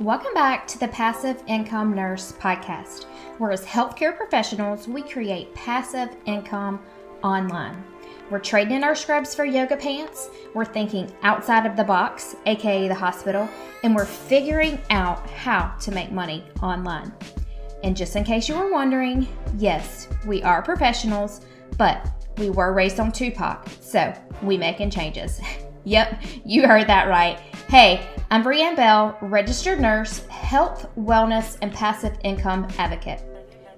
Welcome back to the Passive Income Nurse Podcast, where as healthcare professionals, we create passive income online. We're trading in our scrubs for yoga pants, we're thinking outside of the box, aka the hospital, and we're figuring out how to make money online. And just in case you were wondering, yes, we are professionals, but we were raised on Tupac, so we making changes. yep, you heard that right. Hey, I'm Brianne Bell, registered nurse, health, wellness, and passive income advocate.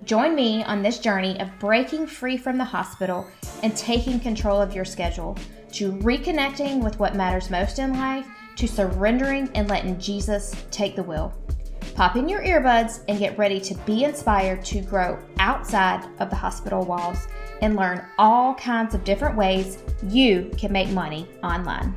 Join me on this journey of breaking free from the hospital and taking control of your schedule, to reconnecting with what matters most in life, to surrendering and letting Jesus take the wheel. Pop in your earbuds and get ready to be inspired to grow outside of the hospital walls and learn all kinds of different ways you can make money online.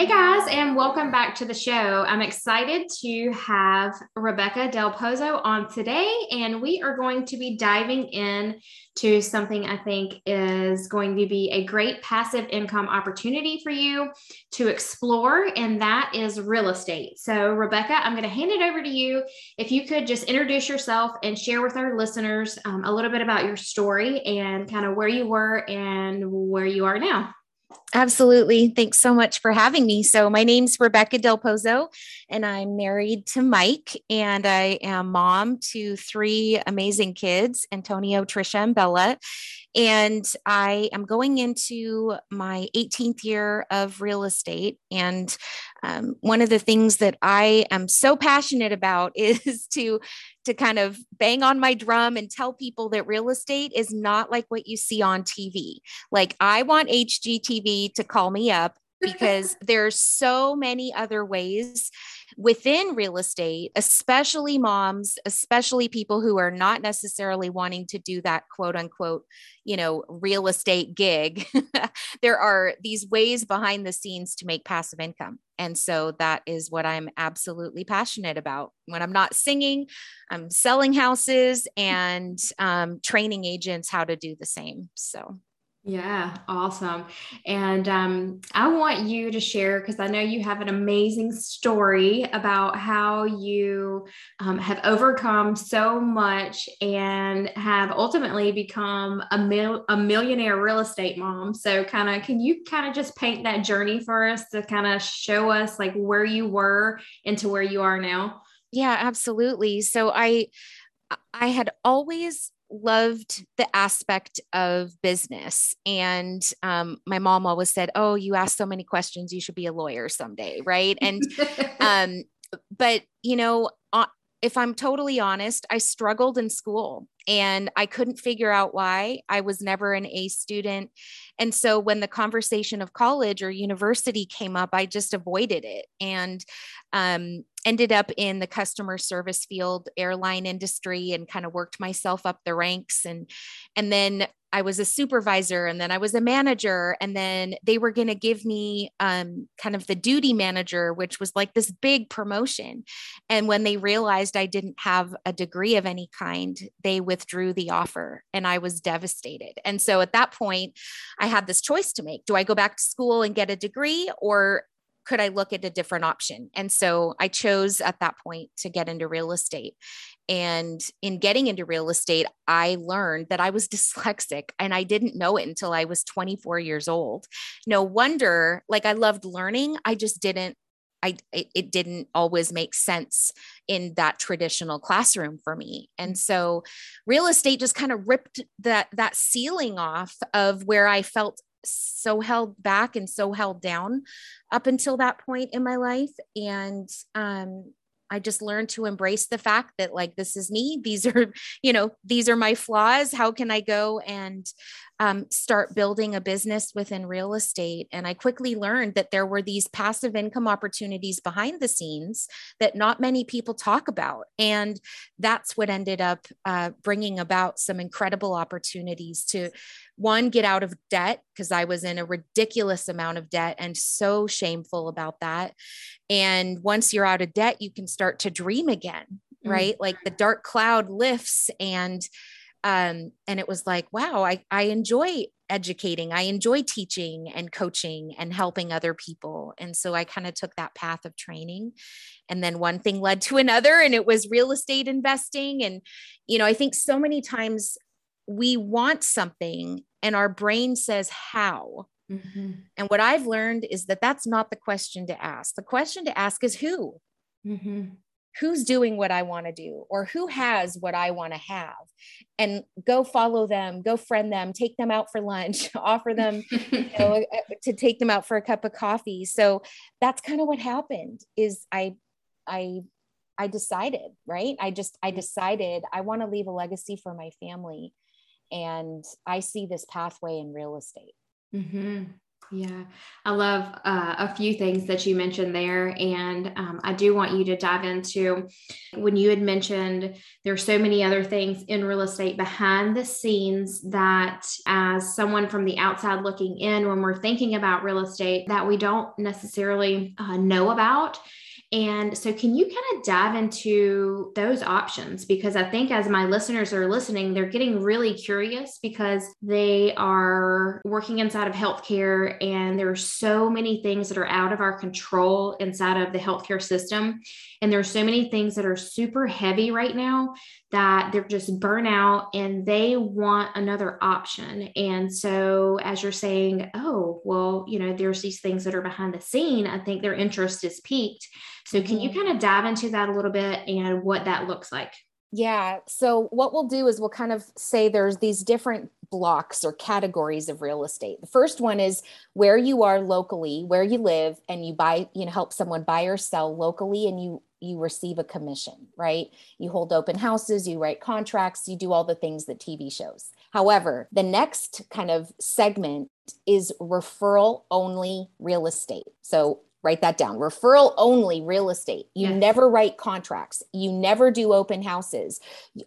Hey guys, and welcome back to the show. I'm excited to have Rebecca Del Pozo on today, and we are going to be diving in to something I think is going to be a great passive income opportunity for you to explore, and that is real estate. So, Rebecca, I'm going to hand it over to you. If you could just introduce yourself and share with our listeners um, a little bit about your story and kind of where you were and where you are now. Absolutely. Thanks so much for having me. So, my name's Rebecca Del Pozo, and I'm married to Mike, and I am mom to three amazing kids Antonio, Trisha, and Bella. And I am going into my 18th year of real estate. And um, one of the things that I am so passionate about is to to kind of bang on my drum and tell people that real estate is not like what you see on TV. Like I want HGTV to call me up because there's so many other ways within real estate, especially moms, especially people who are not necessarily wanting to do that quote unquote, you know, real estate gig. there are these ways behind the scenes to make passive income. And so that is what I'm absolutely passionate about. When I'm not singing, I'm selling houses and um, training agents how to do the same. So yeah, awesome. And um, I want you to share because I know you have an amazing story about how you um, have overcome so much and have ultimately become a, mil- a millionaire real estate mom. So, kind of, can you kind of just paint that journey for us to kind of show us like where you were into where you are now? Yeah, absolutely. So, I I had always loved the aspect of business. And um, my mom always said, Oh, you ask so many questions, you should be a lawyer someday. Right. And, um, but, you know, uh, if I'm totally honest, I struggled in school and I couldn't figure out why. I was never an A student. And so when the conversation of college or university came up, I just avoided it and um, ended up in the customer service field, airline industry, and kind of worked myself up the ranks. And, and then I was a supervisor and then I was a manager. And then they were going to give me um, kind of the duty manager, which was like this big promotion. And when they realized I didn't have a degree of any kind, they withdrew the offer and I was devastated. And so at that point, I had this choice to make do I go back to school and get a degree or could I look at a different option? And so I chose at that point to get into real estate. And in getting into real estate, I learned that I was dyslexic and I didn't know it until I was 24 years old. No wonder, like I loved learning, I just didn't I it, it, didn't always make sense in that traditional classroom for me. And mm. so real estate just kind of ripped that that ceiling off of where I felt so held back and so held down up until that point in my life and um I just learned to embrace the fact that like this is me. These are, you know, these are my flaws. How can I go and um, start building a business within real estate. And I quickly learned that there were these passive income opportunities behind the scenes that not many people talk about. And that's what ended up uh, bringing about some incredible opportunities to one, get out of debt, because I was in a ridiculous amount of debt and so shameful about that. And once you're out of debt, you can start to dream again, mm. right? Mm-hmm. Like the dark cloud lifts and um, and it was like wow I, I enjoy educating. I enjoy teaching and coaching and helping other people. And so I kind of took that path of training. And then one thing led to another, and it was real estate investing. And, you know, I think so many times we want something and our brain says, How? Mm-hmm. And what I've learned is that that's not the question to ask. The question to ask is who? Mm-hmm. Who's doing what I want to do, or who has what I want to have? And go follow them, go friend them, take them out for lunch, offer them you know, uh, to take them out for a cup of coffee. So that's kind of what happened. Is I, I, I decided, right? I just, I decided I want to leave a legacy for my family, and I see this pathway in real estate. Mm-hmm. Yeah, I love uh, a few things that you mentioned there. And um, I do want you to dive into when you had mentioned there's so many other things in real estate behind the scenes that, as someone from the outside looking in, when we're thinking about real estate, that we don't necessarily uh, know about. And so, can you kind of dive into those options? Because I think as my listeners are listening, they're getting really curious because they are working inside of healthcare and there are so many things that are out of our control inside of the healthcare system. And there are so many things that are super heavy right now that they're just burnout and they want another option. And so, as you're saying, oh, well, you know, there's these things that are behind the scene, I think their interest is piqued. So, can you mm-hmm. kind of dive into that a little bit and what that looks like? Yeah. So, what we'll do is we'll kind of say there's these different blocks or categories of real estate. The first one is where you are locally, where you live, and you buy, you know, help someone buy or sell locally, and you you receive a commission, right? You hold open houses, you write contracts, you do all the things that TV shows. However, the next kind of segment is referral only real estate. So write that down. Referral only real estate. You yes. never write contracts. You never do open houses.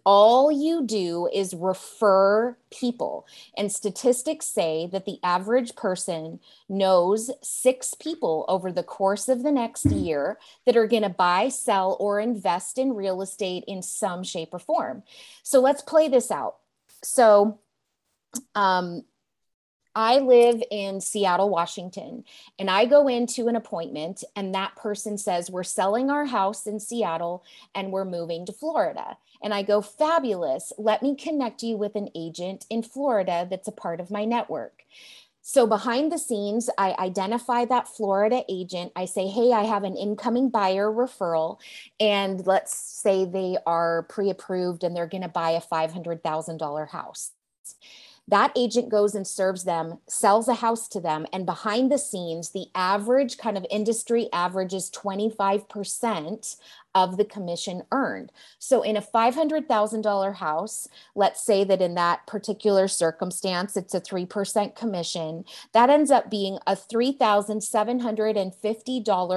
All you do is refer people. And statistics say that the average person knows six people over the course of the next year that are going to buy sell or invest in real estate in some shape or form. So let's play this out. So um, I live in Seattle, Washington, and I go into an appointment, and that person says, We're selling our house in Seattle and we're moving to Florida. And I go, Fabulous. Let me connect you with an agent in Florida that's a part of my network. So behind the scenes, I identify that Florida agent. I say, Hey, I have an incoming buyer referral. And let's say they are pre approved and they're going to buy a $500,000 house that agent goes and serves them, sells a house to them, and behind the scenes, the average kind of industry average is 25% of the commission earned. So, in a $500,000 house, let's say that in that particular circumstance, it's a 3% commission, that ends up being a $3,750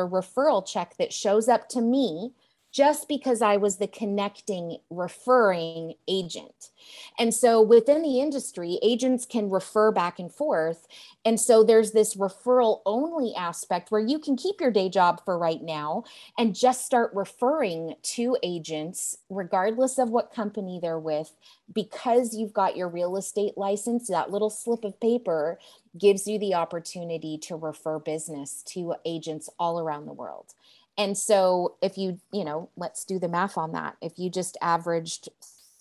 referral check that shows up to me just because I was the connecting, referring agent. And so within the industry, agents can refer back and forth. And so there's this referral only aspect where you can keep your day job for right now and just start referring to agents, regardless of what company they're with, because you've got your real estate license, that little slip of paper gives you the opportunity to refer business to agents all around the world. And so if you, you know, let's do the math on that. If you just averaged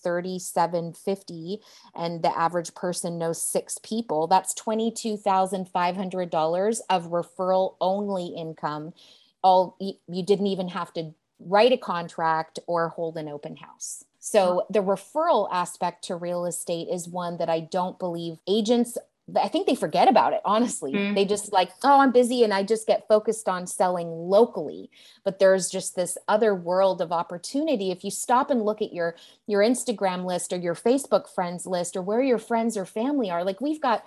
3750 and the average person knows six people, that's $22,500 of referral only income. All you, you didn't even have to write a contract or hold an open house. So the referral aspect to real estate is one that I don't believe agents I think they forget about it, honestly. Mm-hmm. They just like, oh, I'm busy and I just get focused on selling locally. But there's just this other world of opportunity. If you stop and look at your your Instagram list or your Facebook friends list or where your friends or family are, like we've got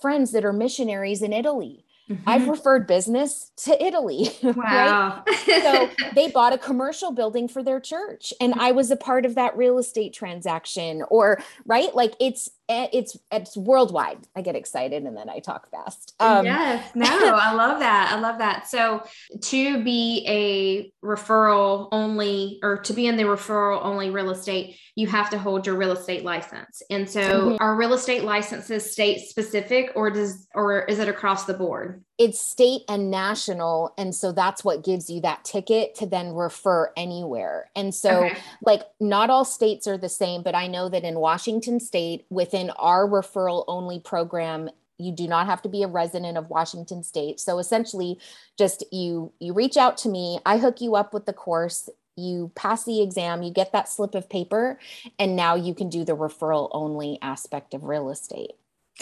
friends that are missionaries in Italy Mm-hmm. I've referred business to Italy. Wow. right? so they bought a commercial building for their church and I was a part of that real estate transaction or right like it's it's it's worldwide. I get excited and then I talk fast. Um, yes, no, I love that. I love that. So to be a referral only, or to be in the referral only real estate, you have to hold your real estate license. And so, mm-hmm. are real estate licenses state specific, or does or is it across the board? It's state and national, and so that's what gives you that ticket to then refer anywhere. And so, okay. like, not all states are the same, but I know that in Washington State, within our referral only program, you do not have to be a resident of washington state so essentially just you you reach out to me i hook you up with the course you pass the exam, you get that slip of paper, and now you can do the referral only aspect of real estate.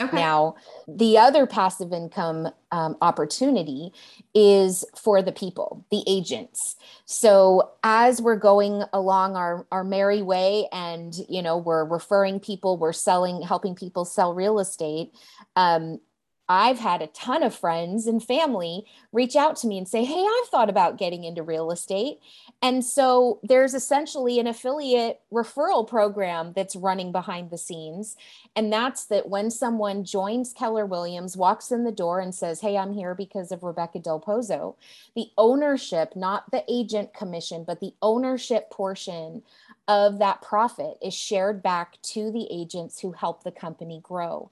Okay. Now, the other passive income um, opportunity is for the people, the agents. So as we're going along our, our merry way and, you know, we're referring people, we're selling, helping people sell real estate, um, I've had a ton of friends and family reach out to me and say, Hey, I've thought about getting into real estate. And so there's essentially an affiliate referral program that's running behind the scenes. And that's that when someone joins Keller Williams, walks in the door and says, Hey, I'm here because of Rebecca Del Pozo, the ownership, not the agent commission, but the ownership portion of that profit is shared back to the agents who help the company grow.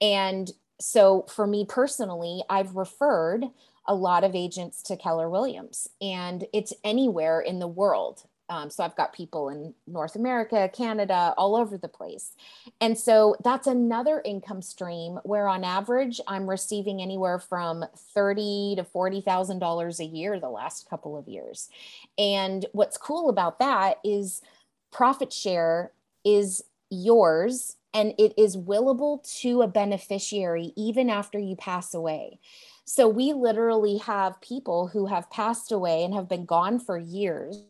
And so for me personally, I've referred a lot of agents to Keller Williams, and it's anywhere in the world. Um, so I've got people in North America, Canada, all over the place. And so that's another income stream where on average I'm receiving anywhere from thirty to forty thousand dollars a year the last couple of years. And what's cool about that is profit share is yours and it is willable to a beneficiary even after you pass away. So we literally have people who have passed away and have been gone for years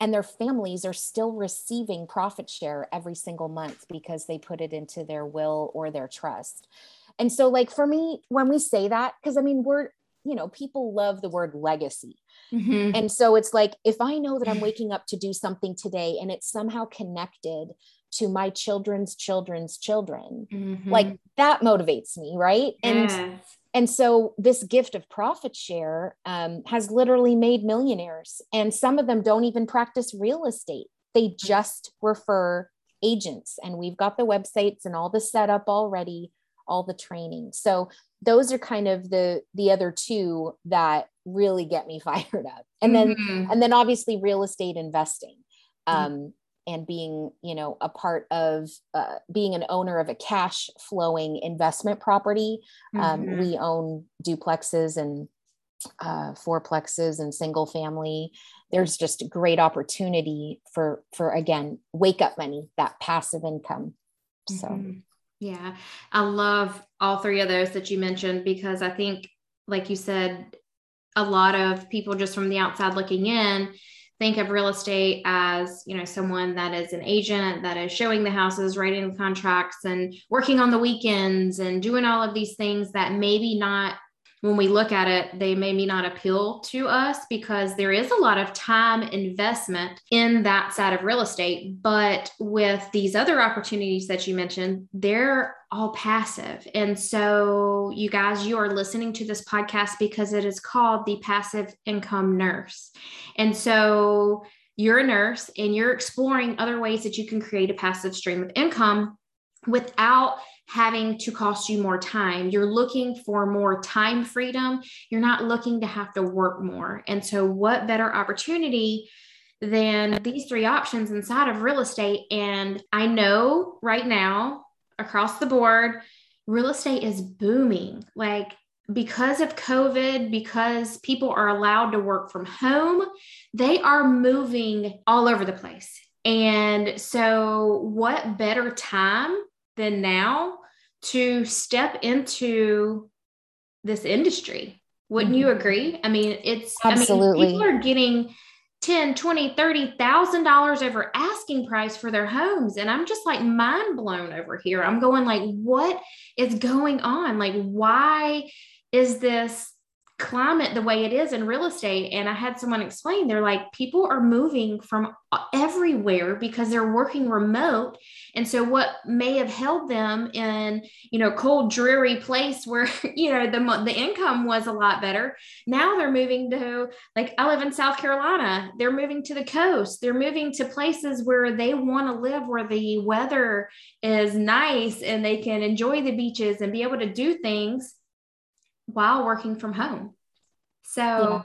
and their families are still receiving profit share every single month because they put it into their will or their trust. And so like for me when we say that cuz I mean we're you know people love the word legacy. Mm-hmm. And so it's like if I know that I'm waking up to do something today and it's somehow connected to my children's children's children. Mm-hmm. like that motivates me right? And and so this gift of profit share um, has literally made millionaires and some of them don't even practice real estate. They just refer agents and we've got the websites and all the setup already all the training. So those are kind of the the other two that really get me fired up. And then mm-hmm. and then obviously real estate investing. Mm-hmm. um, and being you know a part of uh, being an owner of a cash flowing investment property. Um, mm-hmm. we own duplexes and uh, fourplexes and single family. There's just great opportunity for for again wake up money that passive income. So. Mm-hmm. yeah. I love all three of those that you mentioned because i think like you said a lot of people just from the outside looking in think of real estate as you know someone that is an agent that is showing the houses writing the contracts and working on the weekends and doing all of these things that maybe not when we look at it, they maybe not appeal to us because there is a lot of time investment in that side of real estate. But with these other opportunities that you mentioned, they're all passive. And so, you guys, you are listening to this podcast because it is called the Passive Income Nurse. And so, you're a nurse and you're exploring other ways that you can create a passive stream of income without having to cost you more time. You're looking for more time freedom. You're not looking to have to work more. And so, what better opportunity than these three options inside of real estate? And I know right now, across the board, real estate is booming. Like, because of COVID, because people are allowed to work from home, they are moving all over the place. And so, what better time than now to step into this industry. Wouldn't mm-hmm. you agree? I mean, it's absolutely I mean, people are getting 10, 20, 30,000 dollars over asking price for their homes. And I'm just like mind blown over here. I'm going like, what is going on? Like, why is this climate the way it is in real estate. And I had someone explain, they're like, people are moving from everywhere because they're working remote. And so what may have held them in, you know, cold, dreary place where, you know, the, the income was a lot better. Now they're moving to, like, I live in South Carolina. They're moving to the coast. They're moving to places where they want to live, where the weather is nice and they can enjoy the beaches and be able to do things while working from home. So, yeah.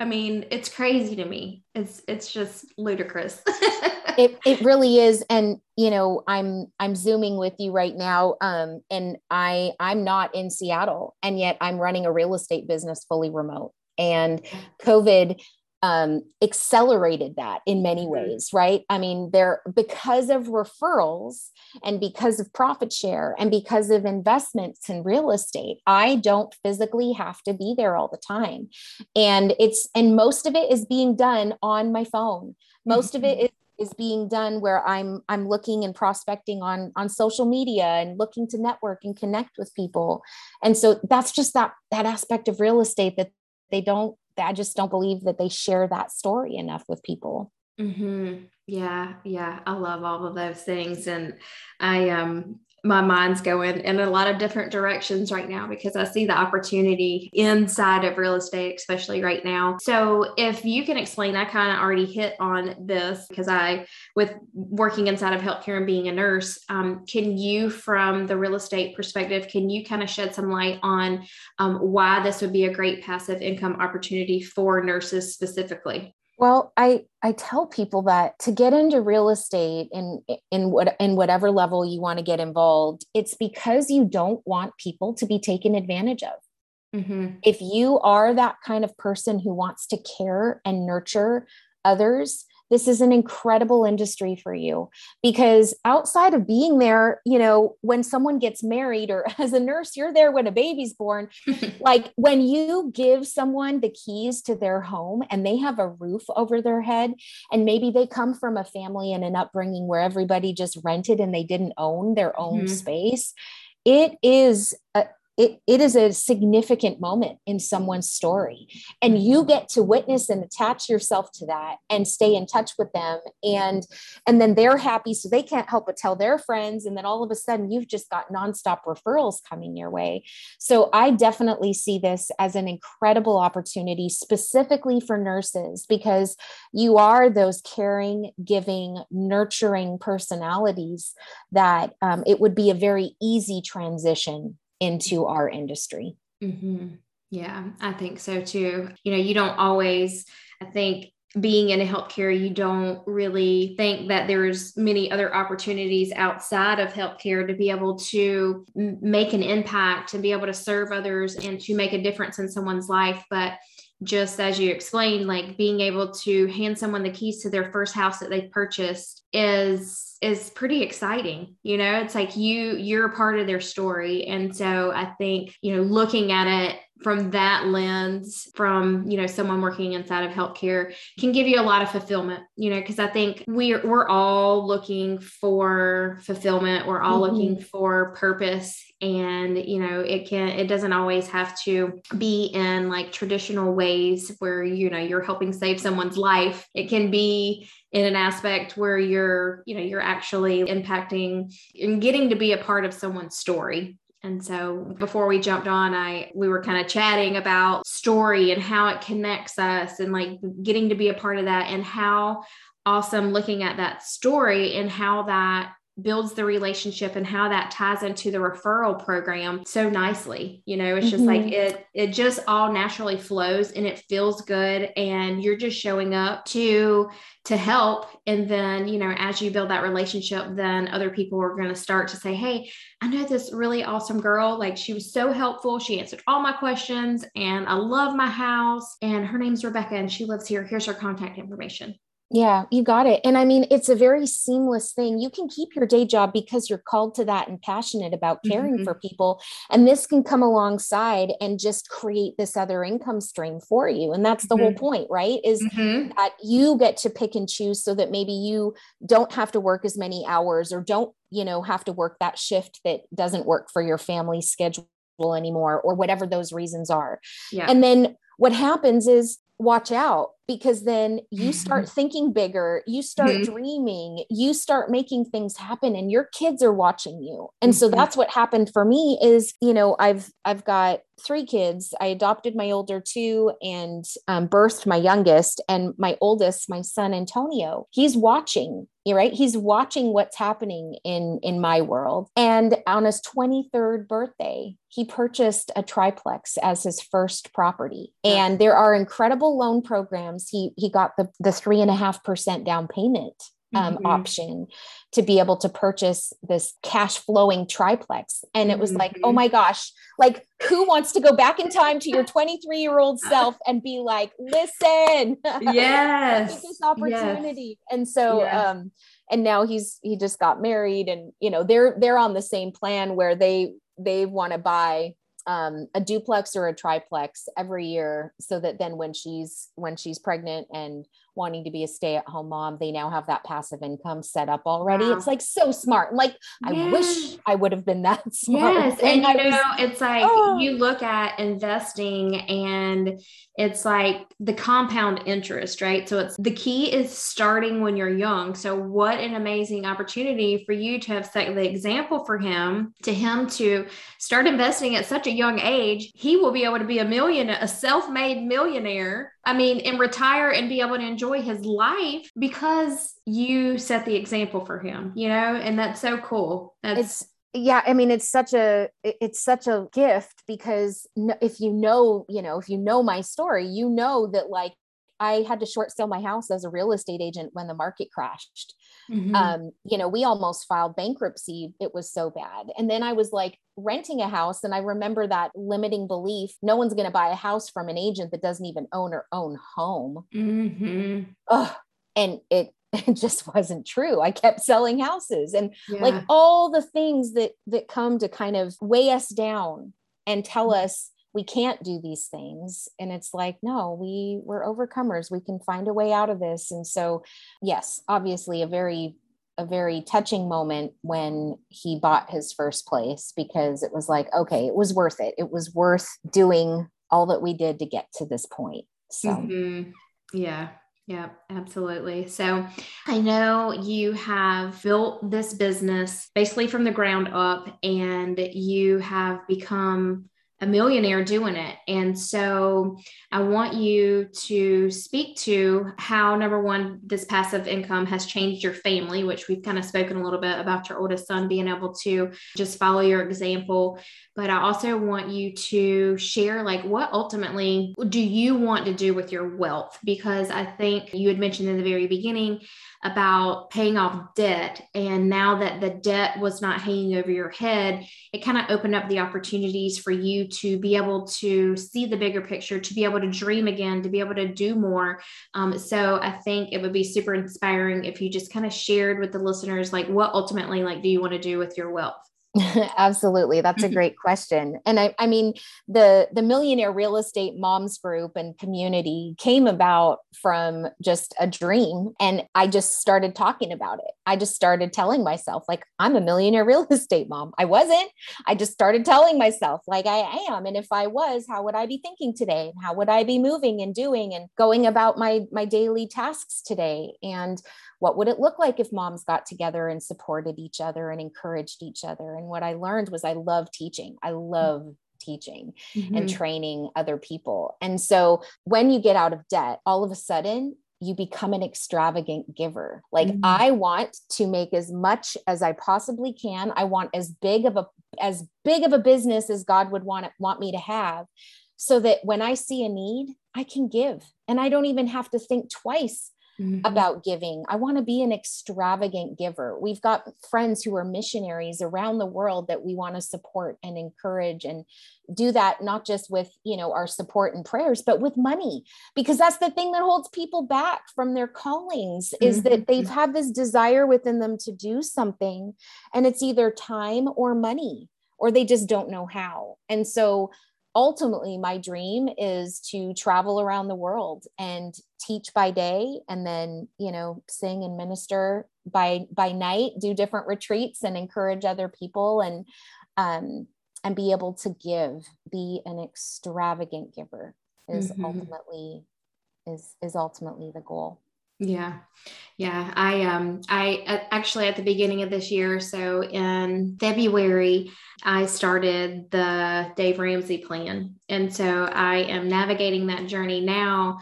I mean, it's crazy to me. It's it's just ludicrous. it it really is and you know, I'm I'm zooming with you right now um and I I'm not in Seattle and yet I'm running a real estate business fully remote. And COVID um, accelerated that in many ways, right? I mean, there because of referrals and because of profit share and because of investments in real estate, I don't physically have to be there all the time. And it's and most of it is being done on my phone. Most of it mm-hmm. is is being done where i'm i'm looking and prospecting on on social media and looking to network and connect with people and so that's just that that aspect of real estate that they don't I just don't believe that they share that story enough with people. Mm-hmm. Yeah, yeah, I love all of those things, and I um my mind's going in a lot of different directions right now because I see the opportunity inside of real estate, especially right now. So, if you can explain, I kind of already hit on this because I, with working inside of healthcare and being a nurse, um, can you, from the real estate perspective, can you kind of shed some light on um, why this would be a great passive income opportunity for nurses specifically? Well, I I tell people that to get into real estate in in what in whatever level you want to get involved, it's because you don't want people to be taken advantage of. Mm-hmm. If you are that kind of person who wants to care and nurture others, this is an incredible industry for you because outside of being there, you know, when someone gets married or as a nurse, you're there when a baby's born. like when you give someone the keys to their home and they have a roof over their head, and maybe they come from a family and an upbringing where everybody just rented and they didn't own their own mm-hmm. space. It is a, it, it is a significant moment in someone's story. And you get to witness and attach yourself to that and stay in touch with them. And and then they're happy so they can't help but tell their friends. And then all of a sudden you've just got nonstop referrals coming your way. So i definitely see this as an incredible opportunity specifically for nurses because you are those caring giving nurturing personalities that um, it would be a very easy transition into our industry. Mm-hmm. Yeah, I think so too. You know, you don't always, I think, being in a healthcare, you don't really think that there's many other opportunities outside of healthcare to be able to make an impact and be able to serve others and to make a difference in someone's life. But just as you explained, like being able to hand someone the keys to their first house that they've purchased is is pretty exciting you know? It's like you you're a part of their story. And so i think you know looking at it from that lens from you know someone working inside of healthcare can give you a lot of fulfillment you know because i think we're we're all looking for fulfillment. We're all mm-hmm. looking for purpose. And you know it can it doesn't always have to be in like traditional ways where you know you're helping save someone's life. It can be in an aspect where you're you know you're actually impacting and getting to be a part of someone's story and so before we jumped on, I we were kind of chatting about story and how it connects us and like getting to be a part of that and how awesome looking at that story and how that builds the relationship and how that ties into the referral program so nicely. You know it's just mm-hmm. like it it just all naturally flows and it feels good and you're just showing up to to help. And then you know as you build that relationship then other people are going to start to say hey i know this really awesome girl. Like she was so helpful. She answered all my questions and i love my house and her name's rebecca and she lives here. Here's her contact information yeah, you got it. And I mean, it's a very seamless thing. You can keep your day job because you're called to that and passionate about caring mm-hmm. for people. And this can come alongside and just create this other income stream for you. And that's the mm-hmm. whole point, right? Is mm-hmm. that you get to pick and choose so that maybe you don't have to work as many hours or don't, you know, have to work that shift that doesn't work for your family schedule anymore or whatever those reasons are Yeah. and then what happens is watch out because then you start thinking bigger you start Mhm. dreaming you start making things happen and your kids are watching you and so Mhm. that's what happened for me is you know i've i've got three kids i adopted my older two and um, birthed my youngest and my oldest my son antonio he's watching you're right? He's watching what's happening in in my world. And on his 23rd birthday he purchased a triplex as his first property. And there are incredible loan programs. He he got the the three and a half percent down payment um, Mhm. option to be able to purchase this cash flowing triplex. And it was like, oh Mhm. my gosh, like who wants to go back in time to your 23 year old self and be like, listen, Yes. this Yes. opportunity. And so, Yeah. um, and now he's he just got married and you know they're they're on the same plan where they they want to buy um, a duplex or a triplex every year so that then when she's when she's pregnant and wanting to be a stay-at-home mom they now have that passive income set up already Wow. it's like so smart like i wish i would have been that smart Yes, and I you was- know, it's like Oh. you look at investing and it's like the compound interest, right? So it's the key is starting when you're young. So what an amazing opportunity for you to have set the example for him, to him to start investing at such a young age. He will be able to be a millionaire, a self-made millionaire. I mean, and retire and be able to enjoy his life because you set the example for him, you know, and that's so cool. That's it's yeah i mean it's such a it's such a gift because if you know you know if you know my story you know that like i had to short sell my house as a real estate agent when the market crashed Mhm. um you know we almost filed bankruptcy it was so bad and then i was like renting a house and i remember that limiting belief no one's going to buy a house from an agent that doesn't even own or own home Mhm. Ugh. and it it just wasn't true i kept selling houses and Yeah. like all the things that that come to kind of weigh us down and tell Mm-hmm. us we can't do these things and it's like no we we're overcomers we can find a way out of this and so yes obviously a very a very touching moment when he bought his first place because it was like okay it was worth it it was worth doing all that we did to get to this point so Mhm. Yeah. Yeah, absolutely. So I know you have built this business basically from the ground up and you have become a millionaire doing it. And so I want you to speak to how, number one, this passive income has changed your family, which we've kind of spoken a little bit about your oldest son being able to just follow your example. But I also want you to share, like, what ultimately do you want to do with your wealth? Because I think you had mentioned in the very beginning about paying off debt. And now that the debt was not hanging over your head, it kind of opened up the opportunities for you to be able to see the bigger picture, to be able to dream again, to be able to do more. Um, so I think it would be super inspiring if you just kind of shared with the listeners, like what ultimately, like, do you want to do with your wealth? Absolutely. That's a Mhm. great question. And I, I mean, the the Millionaire Real Estate Moms Group and community came about from just a dream. And I just started talking about it. I just started telling myself, like, I'm a millionaire real estate mom. I wasn't. I just started telling myself, like, I am. And if I was, how would I be thinking today? And how would I be moving and doing and going about my my daily tasks today? And what would it look like if moms got together and supported each other and encouraged each other and what i learned was i love teaching. I love teaching and Mhm. training other people. And so when you get out of debt all of a sudden you become an extravagant giver. Like Mhm. i want to make as much as i possibly can. I want as big of a as big of a business as god would want it, want me to have so that when i see a need i can give. And i don't even have to think twice Mhm. about giving. I want to be an extravagant giver. We've got friends who are missionaries around the world that we want to support and encourage and do that not just with, you know, our support and prayers, but with money because that's the thing that holds people back from their callings is that they've had this desire within them to do something and it's either time or money or they just don't know how. And so ultimately my dream is to travel around the world and teach by day and then you know sing and minister by by night do different retreats and encourage other people and um and be able to give, be an extravagant giver is mm-hmm. ultimately is is ultimately the goal. Yeah. Yeah. I um I actually at the beginning of this year, so in February, I started the Dave Ramsey plan. And so I am navigating that journey now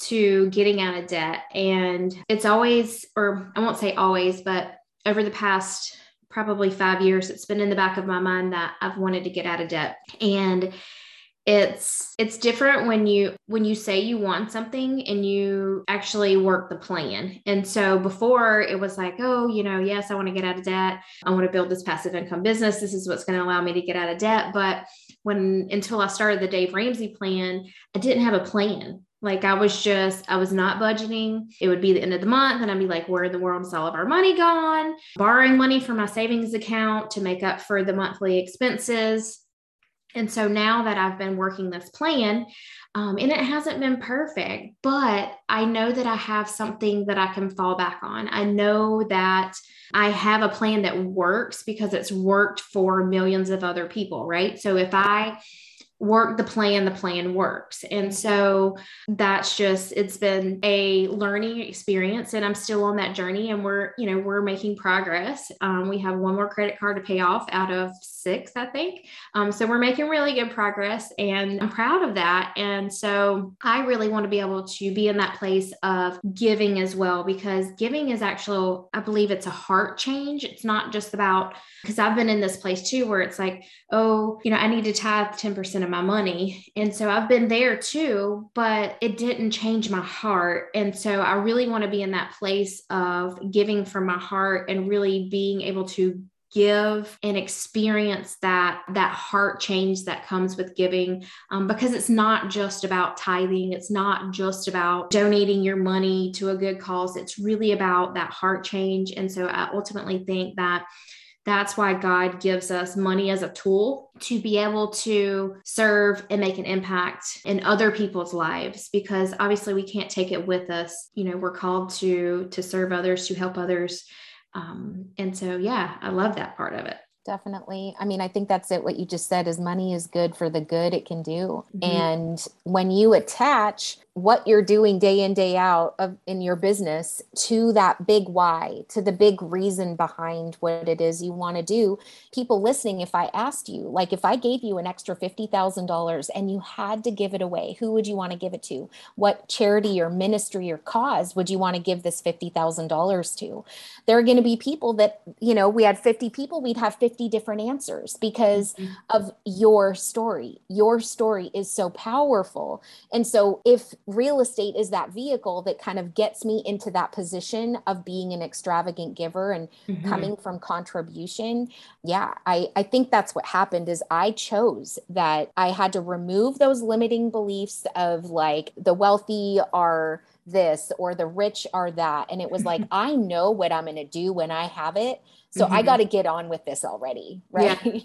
to getting out of debt. And it's always, or I won't say always, but over the past probably five years, it's been in the back of my mind that I've wanted to get out of debt. And it's it's different when you when you say you want something and you actually work the plan and so before it was like oh you know yes i want to get out of debt i want to build this passive income business this is what's going to allow me to get out of debt but when until i started the dave ramsey plan i didn't have a plan like I was just, I was not budgeting. It would be the end of the month, and I'd be like, where in the world is all of our money gone? Borrowing money from my savings account to make up for the monthly expenses. And so now that I've been working this plan, um, and it hasn't been perfect, but I know that I have something that I can fall back on. I know that I have a plan that works because it's worked for millions of other people, right? So if I work the plan, the plan works. And so that's just, it's been a learning experience. And I'm still on that journey and we're, you know, we're making progress. Um, we have one more credit card to pay off out of six, I think. Um, so we're making really good progress and I'm proud of that. And so I really want to be able to be in that place of giving as well, because giving is actually, I believe it's a heart change. It's not just about, because I've been in this place too, where it's like, oh, you know, I need to tithe 10% of of my money. And so I've been there too, but it didn't change my heart. And so I really want to be in that place of giving from my heart and really being able to give and experience that that heart change that comes with giving um, because it's not just about tithing it's not just about donating your money to a good cause it's really about that heart change and so i ultimately think that that's why God gives us money as a tool to be able to serve and make an impact in other people's lives because obviously we can't take it with us. You know, we're called to to serve others, to help others. Um, and so yeah, I love that part of it definitely. I mean, I think that's it. What you just said is money is good for the good it can do. Mm-hmm. And when you attach what you're doing day in day out of in your business to that big why to the big reason behind what it is you want to do people listening if i asked you like if i gave you an extra $50000 and you had to give it away who would you want to give it to what charity or ministry or cause would you want to give this $50000 to there are going to be people that you know we had 50 people we'd have 50 different answers because mm-hmm. of your story your story is so powerful and so if real estate is that vehicle that kind of gets me into that position of being an extravagant giver and mm-hmm. coming from contribution yeah I, I think that's what happened is i chose that i had to remove those limiting beliefs of like the wealthy are this or the rich are that and it was like i know what i'm going to do when i have it so mm-hmm. i got to get on with this already right yeah,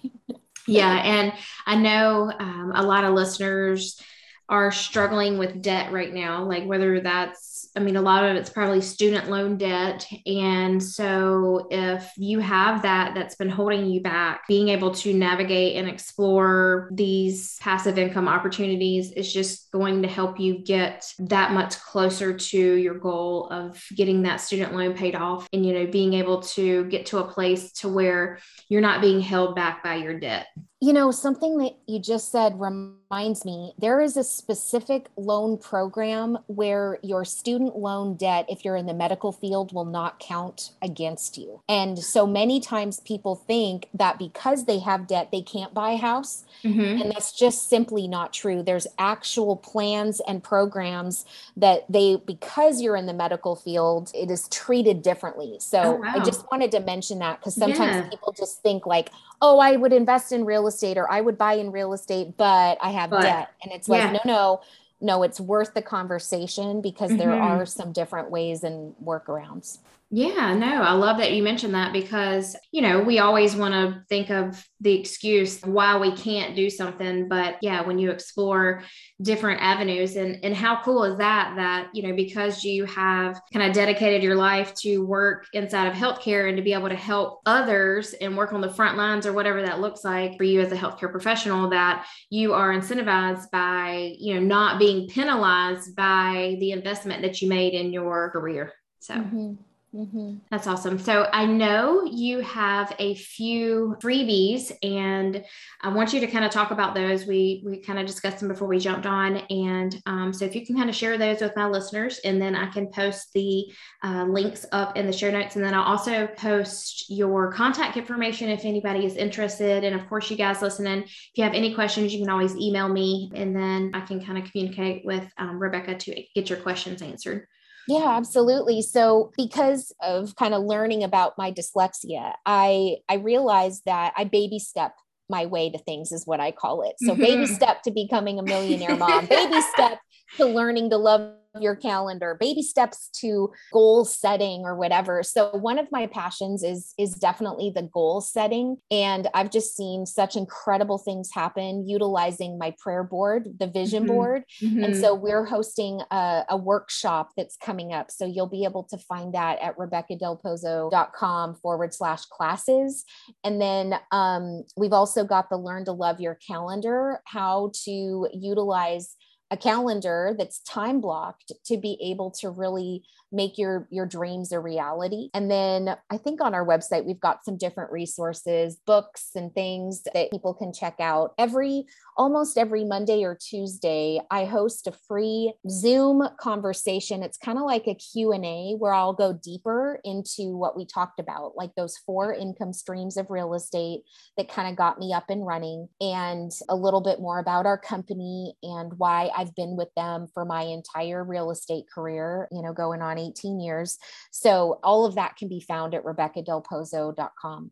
yeah. and i know um, a lot of listeners are struggling with debt right now, like whether that's I mean, a lot of it's probably student loan debt. And so, if you have that that's been holding you back, being able to navigate and explore these passive income opportunities is just going to help you get that much closer to your goal of getting that student loan paid off and, you know, being able to get to a place to where you're not being held back by your debt. You know, something that you just said reminds me there is a specific loan program where your student loan debt, if you're in the medical field, will not count against you. And so many times people think that because they have debt, they can't buy a house. Mm-hmm. And that's just simply not true. There's actual plans and programs that they, because you're in the medical field, it is treated differently. So oh, wow. I just wanted to mention that because sometimes yeah. people just think like, oh, I would invest in real estate or I would buy in real estate, but I have but, debt. And it's yeah. like, no, no, no, it's worth the conversation because mm-hmm. there are some different ways and workarounds. Yeah, no, I love that you mentioned that because, you know, we always want to think of the excuse why we can't do something. But yeah, when you explore different avenues and, and how cool is that, that, you know, because you have kind of dedicated your life to work inside of healthcare and to be able to help others and work on the front lines or whatever that looks like for you as a healthcare professional, that you are incentivized by, you know, not being penalized by the investment that you made in your career. So. Mm-hmm. Mm-hmm. That's awesome. So I know you have a few freebies, and I want you to kind of talk about those. We we kind of discussed them before we jumped on, and um, so if you can kind of share those with my listeners, and then I can post the uh, links up in the show notes, and then I'll also post your contact information if anybody is interested. And of course, you guys listening, if you have any questions, you can always email me, and then I can kind of communicate with um, Rebecca to get your questions answered. Yeah, absolutely. So because of kind of learning about my dyslexia, I I realized that I baby step my way to things is what I call it. So baby mm-hmm. step to becoming a millionaire mom, baby step to learning to love your calendar baby steps to goal setting or whatever. So one of my passions is is definitely the goal setting. And i've just seen such incredible things happen utilizing my prayer board the vision mm-hmm. board. Mm-hmm. and so we're hosting a, a, workshop that's coming up. So you'll be able to find that at rebeccadelpozo.com forward slash classes. And then um, we've also got the learn to love your calendar how to utilize a calendar that's time blocked to be able to really make your your dreams a reality. And then i think on our website we've got some different resources books and things that people can check out. Every almost every monday or tuesday i host a free zoom conversation. It's kind of like a q&a where i'll go deeper into what we talked about like those four income streams of real estate that kind of got me up and running and a little bit more about our company and why i've been with them for my entire real estate career you know going on 18 years. So all of that can be found at rebeccadelpozo.com.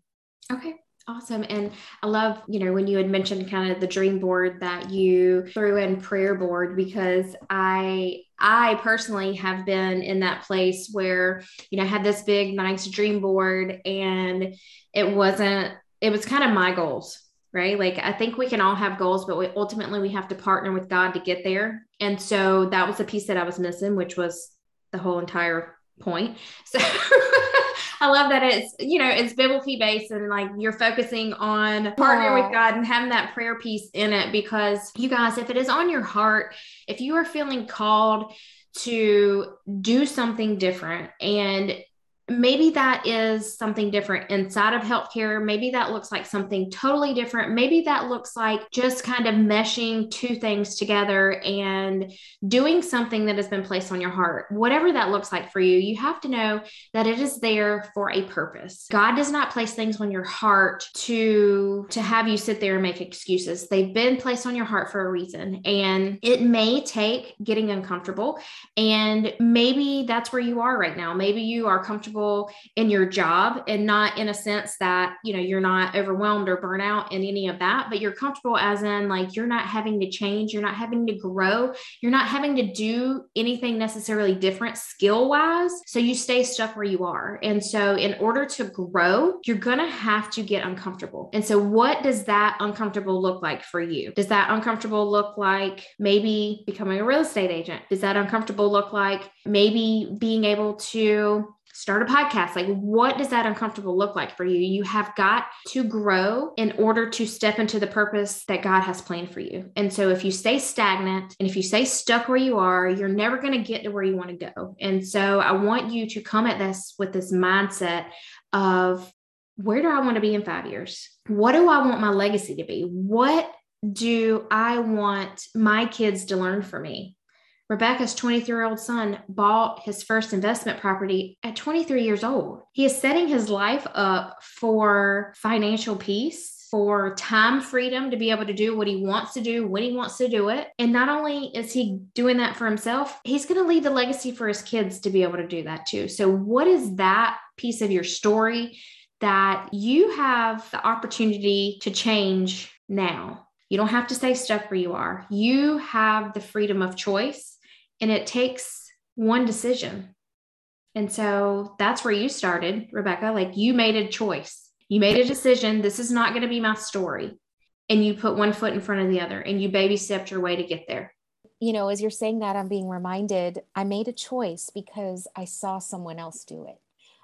Okay. Awesome. And I love, you know, when you had mentioned kind of the dream board that you threw in prayer board because I I personally have been in that place where, you know, I had this big nice dream board and it wasn't it was kind of my goals, right? Like I think we can all have goals, but we, ultimately we have to partner with God to get there. And so that was the piece that I was missing, which was the whole entire point. So I love that it's, you know, it's biblically based and like you're focusing on partnering yeah. with God and having that prayer piece in it because you guys, if it is on your heart, if you are feeling called to do something different and maybe that is something different inside of healthcare. Maybe that looks like something totally different. Maybe that looks like just kind of meshing two things together and doing something that has been placed on your heart. Whatever that looks like for you, you have to know that it is there for a purpose. God does not place things on your heart to to have you sit there and make excuses. They've been placed on your heart for a reason, and it may take getting uncomfortable. And maybe that's where you are right now. Maybe you are comfortable comfortable in your job and not in a sense that, you know, you're not overwhelmed or burnout in any of that, but you're comfortable as in like you're not having to change, you're not having to grow, you're not having to do anything necessarily different skill wise. So you stay stuck where you are. And so in order to grow, you're going to have to get uncomfortable. And so what does that uncomfortable look like for you? Does that uncomfortable look like maybe becoming a real estate agent? Does that uncomfortable look like maybe being able to start a podcast. Like, what does that uncomfortable look like for you? You have got to grow in order to step into the purpose that God has planned for you. And so, if you stay stagnant and if you stay stuck where you are, you're never going to get to where you want to go. And so, I want you to come at this with this mindset of where do I want to be in five years? What do I want my legacy to be? What do I want my kids to learn from me? Rebecca's 23 year old son bought his first investment property at 23 years old. He is setting his life up for financial peace, for time freedom to be able to do what he wants to do when he wants to do it. And not only is he doing that for himself, he's going to leave the legacy for his kids to be able to do that too. So, what is that piece of your story that you have the opportunity to change now? You don't have to stay stuck where you are. You have the freedom of choice and it takes one decision. And so that's where you started, Rebecca. Like you made a choice. You made a decision. This is not going to be my story. And you put one foot in front of the other and you baby stepped your way to get there. You know, as you're saying that, I'm being reminded I made a choice because I saw someone else do it.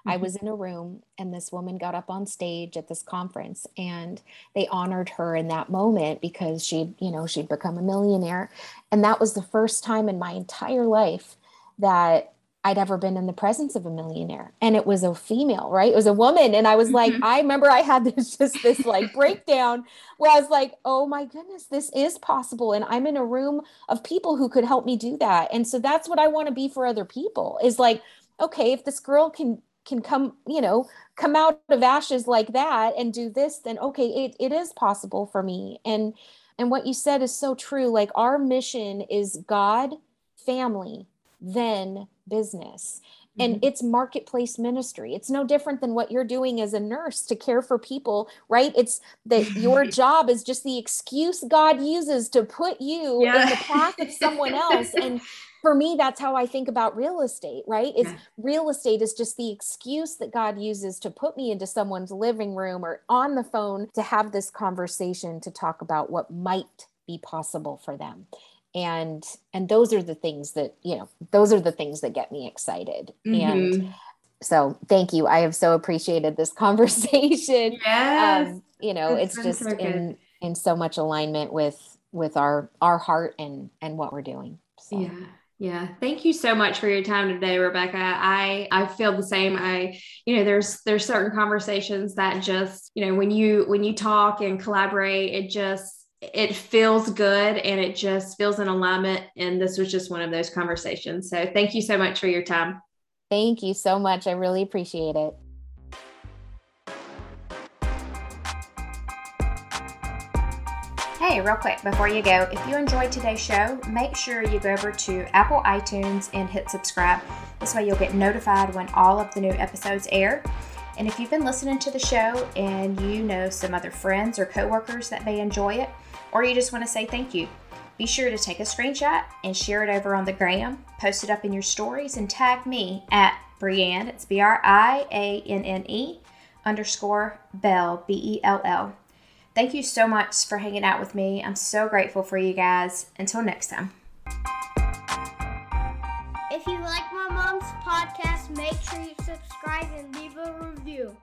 I mm-hmm. was in a room and this woman got up on stage at this conference and they honored her in that moment because she'd, you know, she'd become a millionaire. And that was the first time in my entire life that I'd ever been in the presence of a millionaire. And it was a female, right? It was a woman. And I was like, mm-hmm. I remember I had this just this like breakdown where I was like, oh my goodness, this is possible. And I'm in a room of people who could help me do that. And so that's what I want to be for other people is like, okay, if this girl can can come, you know, come out of ashes like that and do this, then okay, it, it is possible for me. And and what you said is so true. Like our mission is God, family, then business and mm-hmm. it's marketplace ministry it's no different than what you're doing as a nurse to care for people right it's that your job is just the excuse god uses to put you yeah. in the path of someone else and for me that's how i think about real estate right is yeah. real estate is just the excuse that god uses to put me into someone's living room or on the phone to have this conversation to talk about what might be possible for them and and those are the things that you know those are the things that get me excited mm-hmm. and so thank you i have so appreciated this conversation yes. Um, you know it's, it's just so in in so much alignment with with our our heart and and what we're doing so. yeah yeah thank you so much for your time today rebecca i i feel the same i you know there's there's certain conversations that just you know when you when you talk and collaborate it just it feels good and it just feels in alignment. And this was just one of those conversations. So thank you so much for your time. Thank you so much. I really appreciate it. Hey, real quick before you go, if you enjoyed today's show, make sure you go over to Apple iTunes and hit subscribe. This way, you'll get notified when all of the new episodes air. And if you've been listening to the show and you know some other friends or coworkers that may enjoy it, or you just want to say thank you, be sure to take a screenshot and share it over on the gram, post it up in your stories, and tag me at Brianne, it's B R I A N N E underscore Bell, B E L L. Thank you so much for hanging out with me. I'm so grateful for you guys. Until next time. If you like my mom's podcast, make sure you subscribe and leave a review.